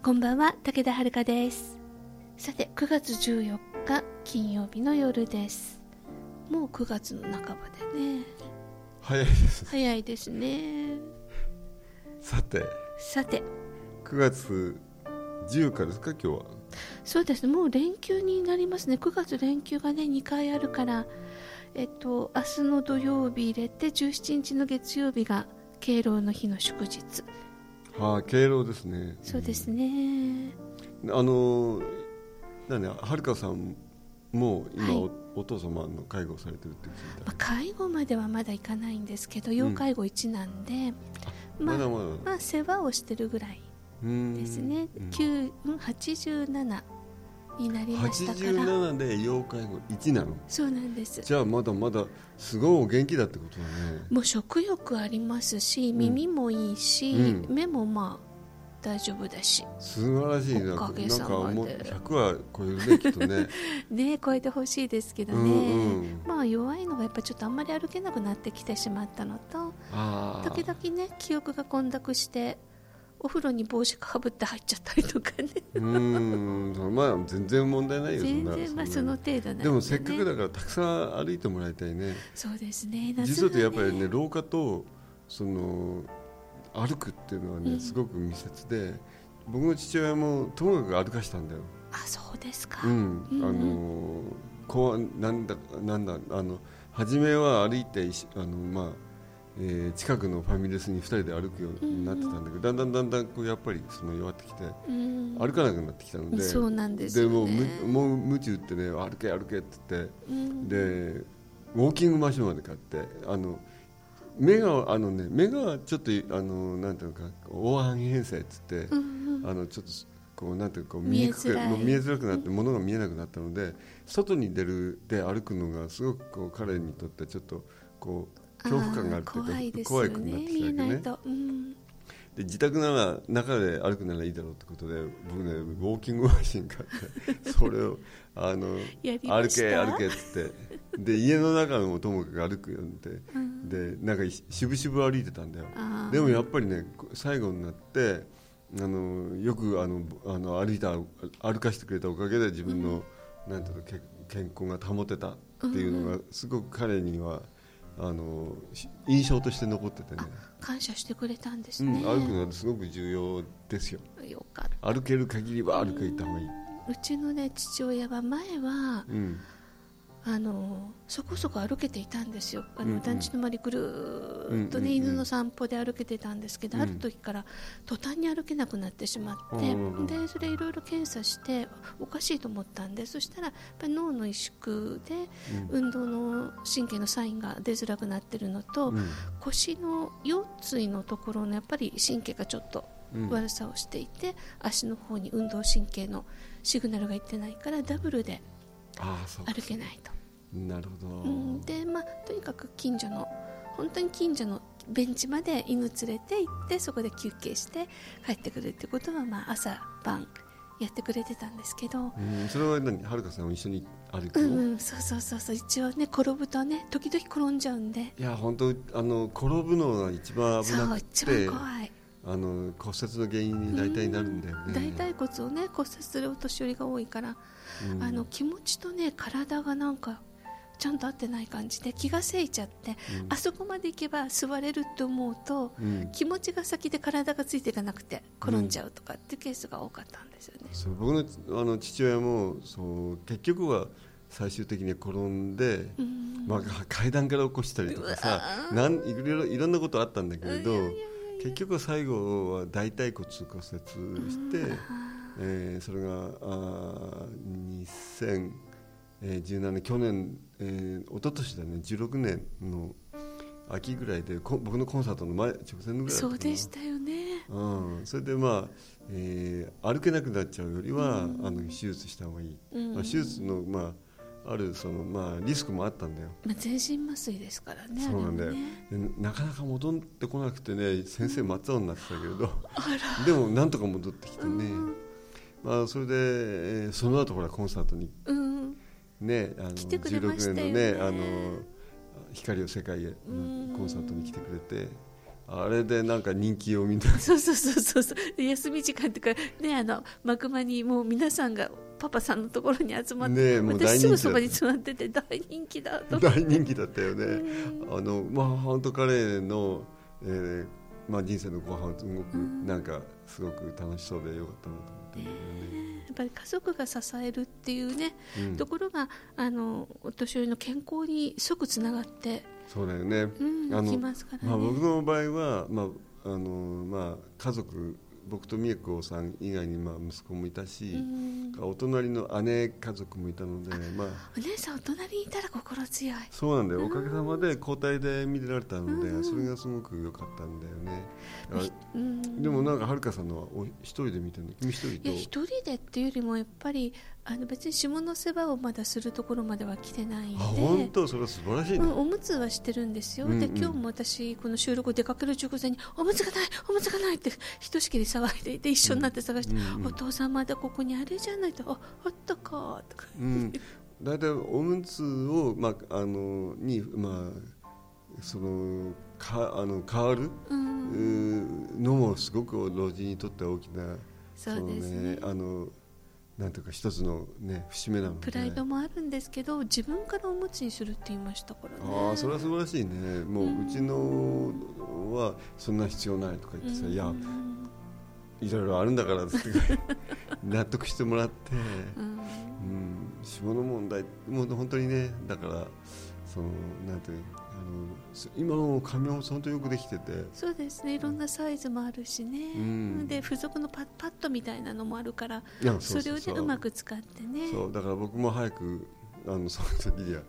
こんばんは武田遥です。さて9月14日金曜日の夜です。もう9月の半ばでね。早いです。早いですね。さて。さて。9月10日ですか今日は？そうですね。もう連休になりますね。9月連休がね2回あるからえっと明日の土曜日入れて17日の月曜日が敬老の日の祝日はあ敬老ですね。そうですね、あのなんではるかさんも今お,、はい。お父様の介護をされてるって聞いまあ、介護まではまだいかないんですけど要介護1なんで、たまあまだまだ。まあ世話をしてるぐらいですね、うん。9うん87になりましたから。87で要介護1なの？そうなんです。じゃあまだまだすごいお元気だってことだね。もう食欲ありますし耳もいいし、うん。目もまあ大丈夫だし。素晴らしいな。おかげさまで。かもう100は超えるねきっとね。ね超えてほしいですけどね、うんうん。まあ弱いのがやっぱちょっとあんまり歩けなくなってきてしまったのと時々ね記憶が混濁してお風呂に帽子かぶって入っちゃったりとかね。うーんまあ全然問題ないよ全然まあその程度ね、でもせっかくだからたくさん歩いてもらいたいね。そうですね。夏実はがやっぱりね廊下とその歩くっていうのはね、うん。すごく密接で僕の父親もともかく歩かしたんだよ、あそうですか、うん。うんあのこうなんだなんだあの初めは歩いてあの、まあえー近くのファミレスに2人で歩くようになってたんだけど、だんだんだんだんこうやっぱりその弱ってきてうん。歩かなくなってきたので、そうなんですよね。もうむもう夢中ってね歩け歩けって言ってうん。でウォーキングマシンまで買ってあの目があのね目がちょっとあのなんていうのか大半変性っつって、うんうん。あのちょっとこうなんていうか見えづらう見えづらくなって物が見えなくなったので外に出るで歩くのがすごくこう彼にとってちょっとこう恐怖感があるというか怖いなってうん、で自宅なら中で歩くならいいだろうってことで僕ねウォーキングマシン買ってそれを あの歩け歩けっつって。で家の中もともかく歩くよって、でなんかしぶしぶ歩いてたんだよ。でもやっぱりねこ最後になってあのよくあのあの歩いた歩かしてくれたおかげで自分の、なんていうのけ健康が保てたっていうのがすごく彼にはあのし印象として残っててね、感謝してくれたんですうん、ね、歩くのはすごく重要ですよ。よかった。歩ける限りは歩いた方がいい、うちのね父親は前はうんあのそこそこ歩けていたんですよ。あの、うんうん。団地の周りぐるーっとね、うんうんうん。犬の散歩で歩けてたんですけど、うん。ある時から途端に歩けなくなってしまって、うんうんでそれいろいろ検査しておかしいと思ったんでそしたらやっぱり脳の萎縮で運動の神経のサインが出づらくなってるのと、うん。腰の腰椎のところのやっぱり神経がちょっとうん。悪さをしていて、足の方に運動神経のシグナルがいってないからダブルで歩けないと。なるほど、うん、でまあとにかく近所の本当に近所のベンチまで犬連れて行ってそこで休憩して帰ってくるってことは、まあ、朝晩やってくれてたんですけど、うん、それは何？はるかさんも一緒に歩くの、うんうん、そうそうそうそう。一応ね転ぶとね時々転んじゃうんで。いや本当あの転ぶのが一番危そうなく一番て怖い。あの骨折の原因に大体なるんだよね。大腿骨をね骨折するお年寄りが多いから、うん。あの気持ちとね体がなんかちゃんと合ってない感じで気がせいちゃって、あそこまで行けば座れるって思うと、うん。気持ちが先で体がついていかなくて転んじゃうとかっていうケースが多かったんですよね。そう僕のあの父親もそう結局は最終的に転んで、うん。まあ、階段から起こしたりとかさなんいろいろいろんなことあったんだけれど結局は最後は大腿骨骨折して、えーそれがあー2017年去年、えー、一昨年だね16年の秋ぐらいでこ僕のコンサートの前直前のぐらいそうでしたよね。うん、それでまあ、えー歩けなくなっちゃうよりは、あの手術した方がいい、うん。まあ、手術の、まあ、あるその、まあ、リスクもあったんだよ。まあ、全身麻酔ですからねそうなんだよ。ね。でなかなか戻ってこなくてね先生真っ青になってたけれどでもなんとか戻ってきてね、まあ、それで、えーその後ほらコンサートにうんねあの来てくれましたよね。16年のねあの光を世界へコンサートに来てくれてあれでなんか人気をみんなそうそうそうそうそう。休み時間とかねあの幕間にもう皆さんがパパさんのところに集まって、ね私すぐそばに座ってて大人気だと。大人気だったよね。あのまあ本当彼の、えーまあ人生の後半すごくなんかすごく楽しそうでよかったなと思って。やっぱり家族が支えるっていうね、うんところがあのお年寄りの健康に即つながって、そうだよね。うん、あのいきますからね、まあ僕の場合はまああのまあ家族僕と美恵子さん以外にまあ息子もいたし、うん。お隣の姉家族もいたのでまあ。お姉さんお隣にいたら心強い。そうなんだよ。おかげさまで交代で見てられたので、それがすごく良かったんだよね。でもなんかはるかさんのはお一人で見てるの？君一人と一人でっていうよりもやっぱりあの別に下の世話をまだするところまでは来てないんあで本当？それは素晴らしいね、うん、おむつはしてるんですよ、うんうん。で今日も私この収録出かける直前におむつがないおむつがないってひとしきり騒いでいて一緒になって探して、うんうん。お父さんまだここにあれじゃないと。ああったかとかうん、大体おむつを、まあ、あのに、まあ、そのかあの変わる、うん。のもすごく老人にとっては大きなそうですねあのなんていうか一つの、ね、節目なので。プライドもあるんですけど自分からおむつにするって言いましたからね。ああそれは素晴らしいね。もう、うちのはそんな必要ないとか言ってさ、いやうん。いろいろあるんだからって納得してもらって。うん。うん、下の問題もう本当にねだからそのなんていう今の紙も本当によくできてて。そうですね。いろんなサイズもあるしね、うん。で付属のパパッドみたいなのもあるからそれをねうまく使ってね。そうだから僕も早くあのその時には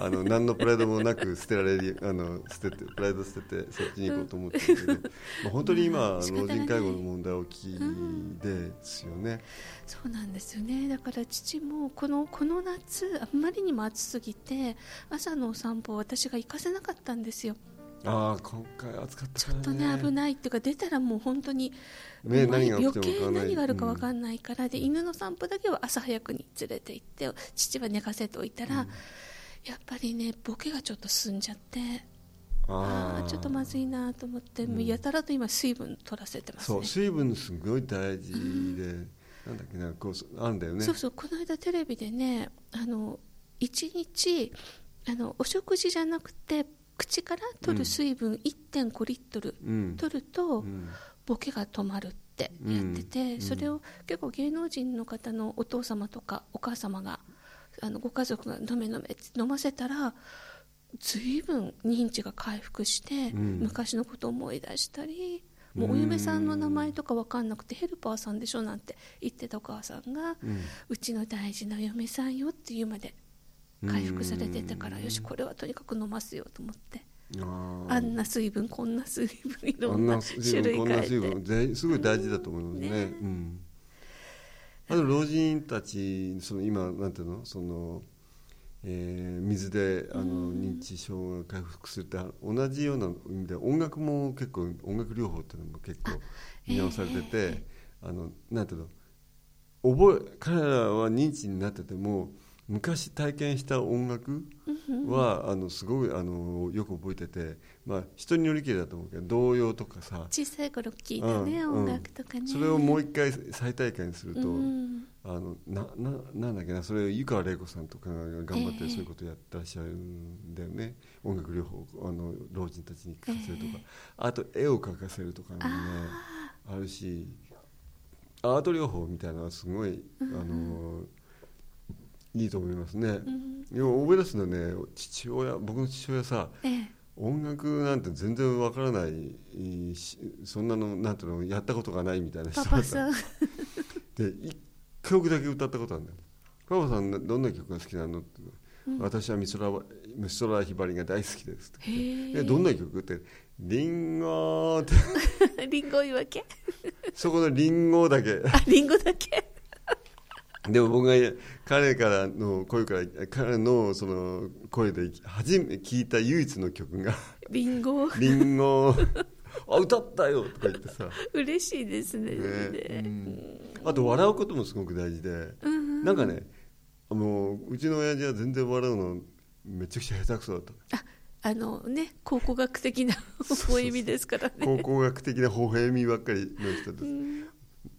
あの何のプライドもなく捨てられるあの捨ててプライド捨ててそっちに行こうと思ってるけど、まあ、本当に今、老人介護の問題大きいですよね。そうなんですよね。だから父もこのこの夏あんまりにも暑すぎて朝のお散歩を私が行かせなかったんですよああ今回暑かったちょっとねね危ないっていうか出たらもう本当にね余計何があるか分かんないから、で犬の散歩だけは朝早くに連れて行って父は寝かせておいたら、やっぱりねボケがちょっと進んじゃってあああちょっとまずいなと思って、もうやたらと今水分取らせてますね。そう水分すごい大事で、なんだっけなこうあるんだよね。そうそうこの間テレビでねあの1日あのお食事じゃなくて口から取る水分1.5リットルうん。取ると、うん。ボケが止まるってやってて、うん。それを結構芸能人の方のお父様とかお母様があのご家族が飲め飲めって飲ませたら随分認知が回復して、うん。昔のことを思い出したりもうお嫁さんの名前とか分かんなくてヘルパーさんでしょなんて言ってたお母さんが、うちの大事な嫁さんよっていうまで回復されてたから、よしこれはとにかく飲ますよと思って、あー。あんな水分こんな水分いろあんな種水分類変えこんな水て分ですごい大事だと思いますね。ね。うん。あの老人たちその今なんていうの？その、えー水であの認知症が回復するって同じような意味で音楽も結構音楽療法っていうのも結構見直されてて、あのなんていうの？覚え彼らは認知になってても昔体験した音楽は、あのすごいあのよく覚えてて、まあ、人によりきりだと思うけど童謡とかさ。小さい頃聞いたね、うん音楽とかね。それをもう一回再体験すると、うんあのなななんだっけなそれを湯川玲子さんとかが頑張っええ。てそういうことやってらっしゃるんだよね、音楽療法あの老人たちに聴かせるとか、あと絵を描かせるとかもねあるしアート療法みたいなのはすごい、あのいいと思いますね、いや思い出すのはね父親僕の父親さええ。音楽なんて全然わからないしそんなのなんていうのやったことがないみたいな人だった。で一曲だけ歌ったことあるんだよ「パパさんどんな曲が好きなの?」って私は美空美空ひばりが大好きです」ってどんな曲?」って「リンゴ」って。リンゴ言い訳？そこのリンゴだけ。あリンゴだけ？でも僕が彼からの声から彼のその声で初め聞いた唯一の曲がリンゴ「リンゴ」あ歌ったよとか言ってさ、嬉しいですね。ね。ね。うん。あと笑うこともすごく大事で、なんかねもううちの親父は全然笑うのめちゃくちゃ下手くそだった。ああのね考古学的な お意味ですからね。考古学的な微笑みばっかりの人です、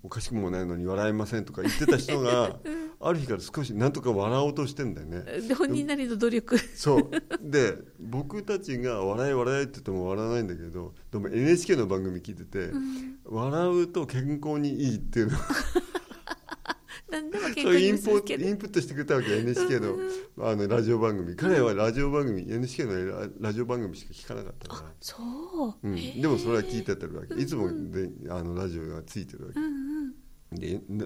おかしくもないのに笑えませんとか言ってた人が、ある日から少しなんとか笑おうとしてんだよね。で本人なりの努力。そう。で僕たちが笑い笑いって言っても笑わないんだけどでも NHK の番組聞いてて、笑うと健康にいいっていうの何でも結そういうインプットしてくれたわけ NHK の。あのラジオ番組。彼はラジオ番組 NHK のララジオ番組しか聞かなかったからそう、うん。でもそれは聞いててるわけ。いつもであのラジオがついてるわけ。うんうん。でな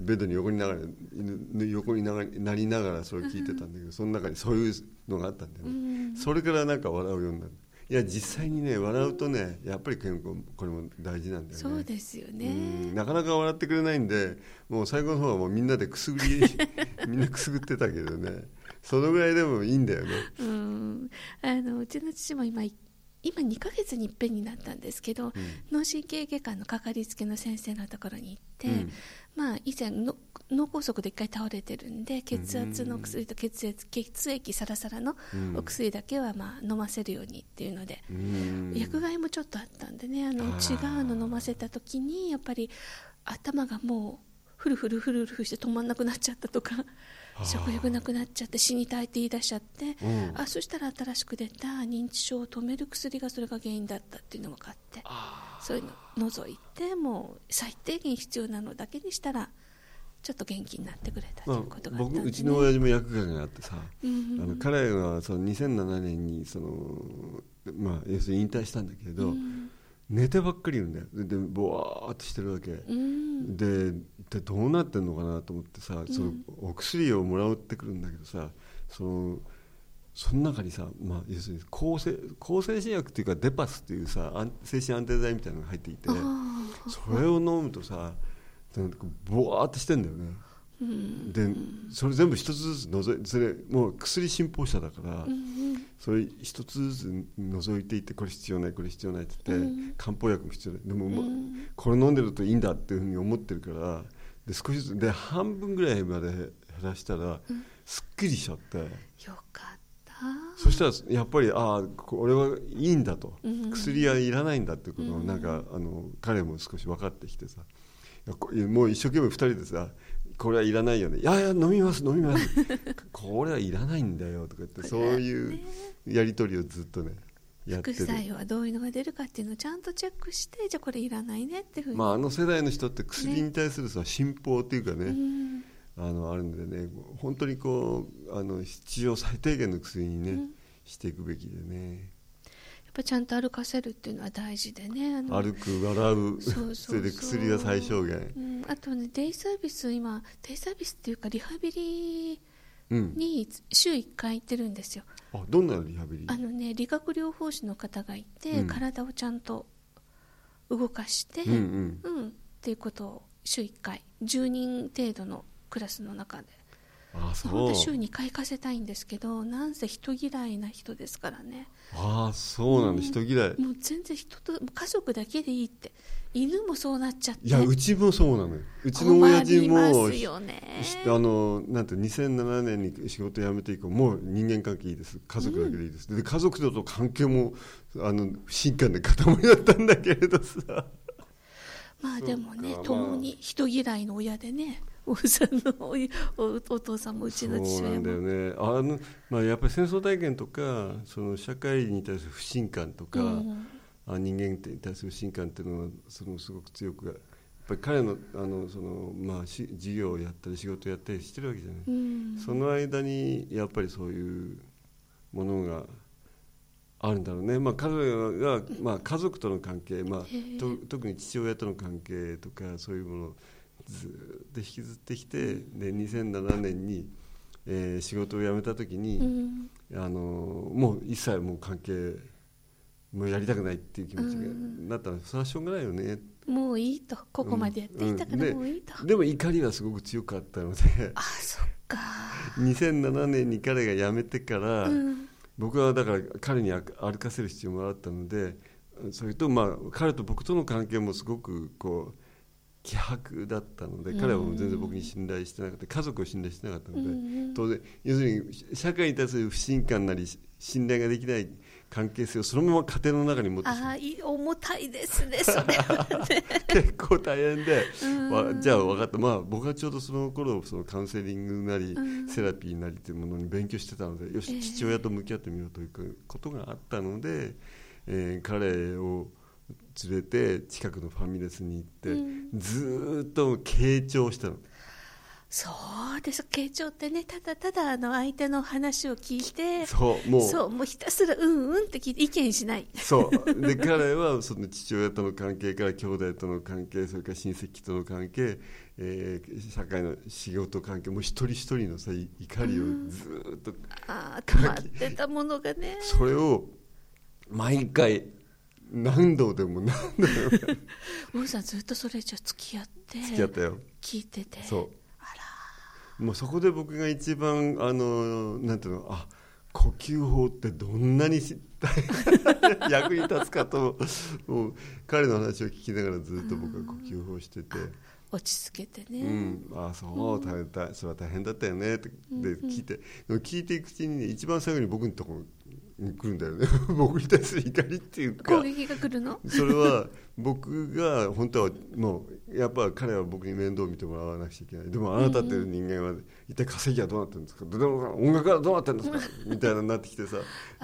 ベッドに横にながら犬横にながなりながらそれを聞いてたんだけどその中にそういうのがあったんだよね、それからなんか笑うようになるいや実際にね笑うとねやっぱり健康これも大事なんだよね。そうですようねん。なかなか笑ってくれないんでもう最後の方はもうみんなでくすぐり みんなくすぐってたけどね。そのぐらいでもいいんだよね。うん。あのうちの父も今今2ヶ月に一遍になったんですけど、脳神経外科のかかりつけの先生のところに行って、うん。まあ以前の脳梗塞で一回倒れてるんで血圧の薬と血液血液サラサラのお薬だけはまあ飲ませるようにっていうので、うん。薬害もちょっとあったんでねあの違うの飲ませた時にやっぱり頭がもうフルフルフルフルして止まんなくなっちゃったとか食欲なくなっちゃって死にたいって言い出しちゃって、うん。あそしたら新しく出た認知症を止める薬がそれが原因だったっていうのが分かってそういうの除いてもう最低限必要なのだけにしたらちょっと元気になってくれたとまあいうことがね。僕うちの親父も薬害があってさ、うんうんあの彼はその2007年にその、まあ、要するに引退したんだけれど、うん。寝てばっかりいるんだよ。でぼわーっとしてるわけ、うん。ででどうなってんのかなと思ってさ、そのお薬をもらってくるんだけどさそのその中にさ、まあ、要するに抗生抗精神薬っていうかデパスっていうさ安精神安定剤みたいなのが入っていてそれを飲むとさなんかぼわーっとしてんだよね。うん。でそれ全部一つずつ除いそれもう薬信奉者だから、うんそれ一つずつ除いていってこれ必要ないこれ必要ないって言って、漢方薬も必要ない。でも、まこれ飲んでるといいんだっていうふうに思ってるからで少しずつで半分ぐらいまで減らしたら、すっきりしちゃって。よかった。そしたらやっぱりああこれはいいんだと、薬はいらないんだっていうことをなんか、あの彼も少し分かってきてさもう一生懸命2人でさこれはいらないよね。いやいや飲みます飲みます。これはいらないんだよとか言ってそういうやり取りをずっとねやってる。副作用はどういうのが出るかっていうのをちゃんとチェックしてじゃあこれいらないねっていうふうに、まああの世代の人って薬に対するさ信奉っていうかね、うん。あのあるんでね本当にこうあの必要最低限の薬にね、していくべきでねぱちゃんと歩かせるっていうのは大事でね歩く笑うそうそうそう。れで薬は最小限。うん、あとねデイサービス今デイサービスっていうかリハビリうん。に週1回行ってるんですよ。あどんなリハビリ？あのね理学療法士の方がいて、うん。体をちゃんと動かして、うんうん。うんっていうことを週1回10人程度のクラスの中であ本そう。当週2回行かせたいんですけどなんせ人嫌いな人ですからね。あそうなんだ、人嫌い。もう全然人と家族だけでいいって。犬もそうなっちゃって。いやうちもそうなのよ。うちの親父もすよね。しあのなんて2007年に仕事辞めて以降もう人間関係いいです。家族だけでいいです、で家族との関係もあの不信感で塊だったんだけれどさ。まあでもね共に人嫌いの親でねおさんのお父さんもうちの父親そうなんだよもね。あの、まあ、やっぱり戦争体験とかその社会に対する不信感とか、うん。あ人間に対する不信感っていうのはそのすごく強くやっぱり彼のあのその、まあ、し事業をやったり仕事をやったりしてるわけじゃない、うんその間にやっぱりそういうものがあるんだろうね、まあ、彼らが、まあ、家族との関係、まあ、と特に父親との関係とかそういうもの。をずっと引きずってきてで2007年にえー仕事を辞めた時に、うん。あのもう一切もう関係もうやりたくないっていう気持ちがなったら、それはしょうがないよね。もういいと。ここまでやってきたかうんらもういいと、でも怒りはすごく強かったので。あそっか。2007年に彼が辞めてから、うん。僕はだから彼に歩歩かせる必要もあったのでそれとまあ彼と僕との関係もすごくこう希薄だったので彼はもう全然僕に信頼してなくて家族を信頼してなかったので、うん当然要するに社会に対する不信感なり信頼ができない関係性をそのまま家庭の中に持ってああ重たいですねそれはね。結構大変で、じゃあ分かった、まあ、僕はちょうどその頃そのカウンセリングなり、うん。セラピーなりというものに勉強してたのでよし、ええ。父親と向き合ってみようということがあったので、えー彼を連れて近くのファミレスに行って、うん。ずーっと傾聴したの。そうです。傾聴ってねただただあの相手の話を聞いてそうもう。そうもうひたすらうんうんって聞いて意見しない。そう。で彼はその父親との関係から兄弟との関係それから親戚との関係、えー社会の仕事関係もう一人一人のさい怒りをずーっと、ああ溜まってたものがね。それを毎回何度でも何度でも。ウーさんずっとそれじゃ付き合って付き合ったよ。聞いててそう。あもうそこで僕が一番あのなんていうのあ呼吸法ってどんなにし 役に立つかともう彼の話を聞きながらずっと僕は呼吸法してて。ら落ち着けてね、うん、ああそう大変だそれは大変だったよねってで聞いて、でも聞いていくうちにね一番最後に僕のところに来るんだよね。僕に対する怒りっていうか。攻撃が来るの？それは僕が本当はもうやっぱ彼は僕に面倒を見てもらわなくちゃいけない。でもあなたっていう人間は一体稼ぎはどうなってるんですか？音楽はどうなってるんですか？みたいなになってきてさ。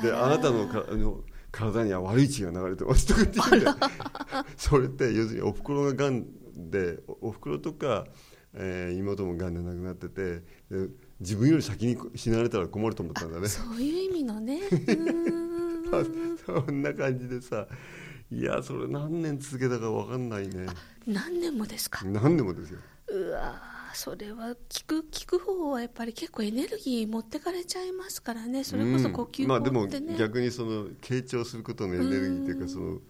であなたのかあの体には悪い血が流れてますとか言って言 それって要するにおふくろががんでおおふくろとか、えー妹もがんで亡くなっててで自分より先に死なれたら困ると思ったんだね。そういう意味のね。そんな感じでさ。いやそれ何年続けたか分かんないね。何年もですか？何年もですよ。うわーそれは聞く聞く方はやっぱり結構エネルギー持ってかれちゃいますからね。それこそ呼吸うんまあでも法ってね、逆にその傾聴することのエネルギーというかその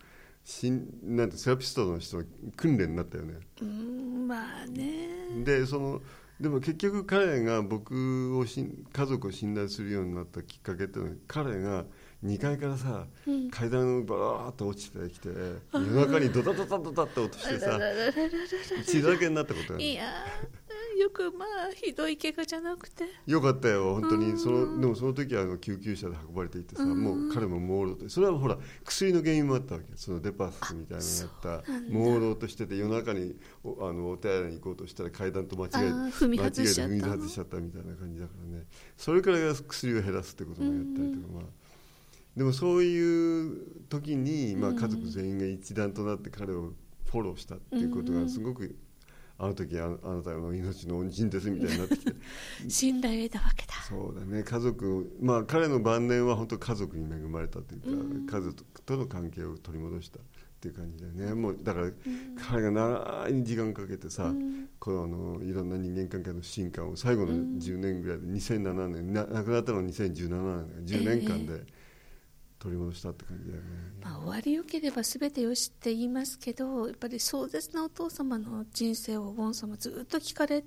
しんなんてセラピストの人の訓練になったよね。うーんまあね。でそのでも結局彼が僕をしん家族を信頼するようになったきっかけっていうのは彼が2階からさ、うん。階段をバーッと落ちてきて夜中にドタドタドタって落としてさ血だらけになったことがある。いやーよくまあひどい怪我じゃなくて。よかったよ本当うん。にそのでもその時はあの救急車で運ばれていってさうん。もう彼も朦朧とそれはほら薬の原因もあったわけ。そのデパスみたいなのやった。朦朧としてて夜中におあのお手洗いに行こうとしたら階段と間違えて踏み外しちゃったみたいな感じだからね。それから薬を減らすってこともやったりとかまあでもそういう時に、まあ、うん家族全員が一段となって彼をフォローしたっていうことがすごくあの時ああなたの命の恩人ですみたいになってきて。信頼を得たわけだ。そうだね。家族まあ彼の晩年は本当家族に恵まれたというか、うん。家族との関係を取り戻したっていう感じだよね。もうだから彼が長い時間かけてさ、うん。このあのいろんな人間関係の不信感を最後の10年ぐらいで2007年な亡くなったのは2017年だから10年間で取り戻したって感じだよね、まあ、終わりよければ全てよしって言いますけどやっぱり壮絶なお父様の人生をボン様ずっと聞かれて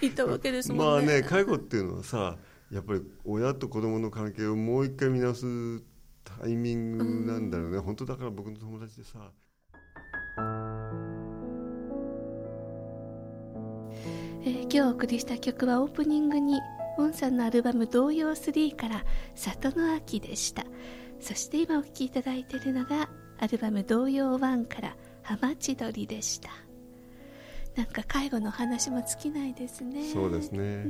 いたわけですもんね。まあね介護っていうのはさやっぱり親と子供の関係をもう一回見直すタイミングなんだろうね、本当だから僕の友達でさ。えー今日お送りした曲はオープニングにウォンさんのアルバム「童謡3」から「里の秋」でした。そして今お聴きいただいているのがアルバム「童謡1」から「浜千鳥」でした。なんか介護の話も尽きないですね。そうですね。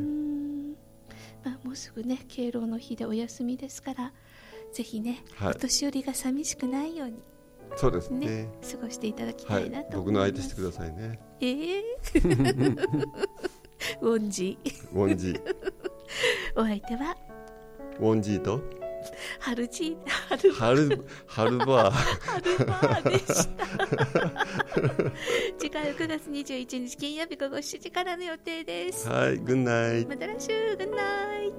まあ、もうすぐね敬老の日でお休みですからぜひね、はい。お年寄りが寂しくないようにそうですね。ね過ごしていただきはいたいなと僕の思います、相手してくださいね。ええ ウォンジ。ーウォンジ。ーお相手は？ウォンジーと？春チ春春春バー。春バーでした。次回は9月21日金曜日午後7時からの予定です。はいグッナイまた来週グッナイ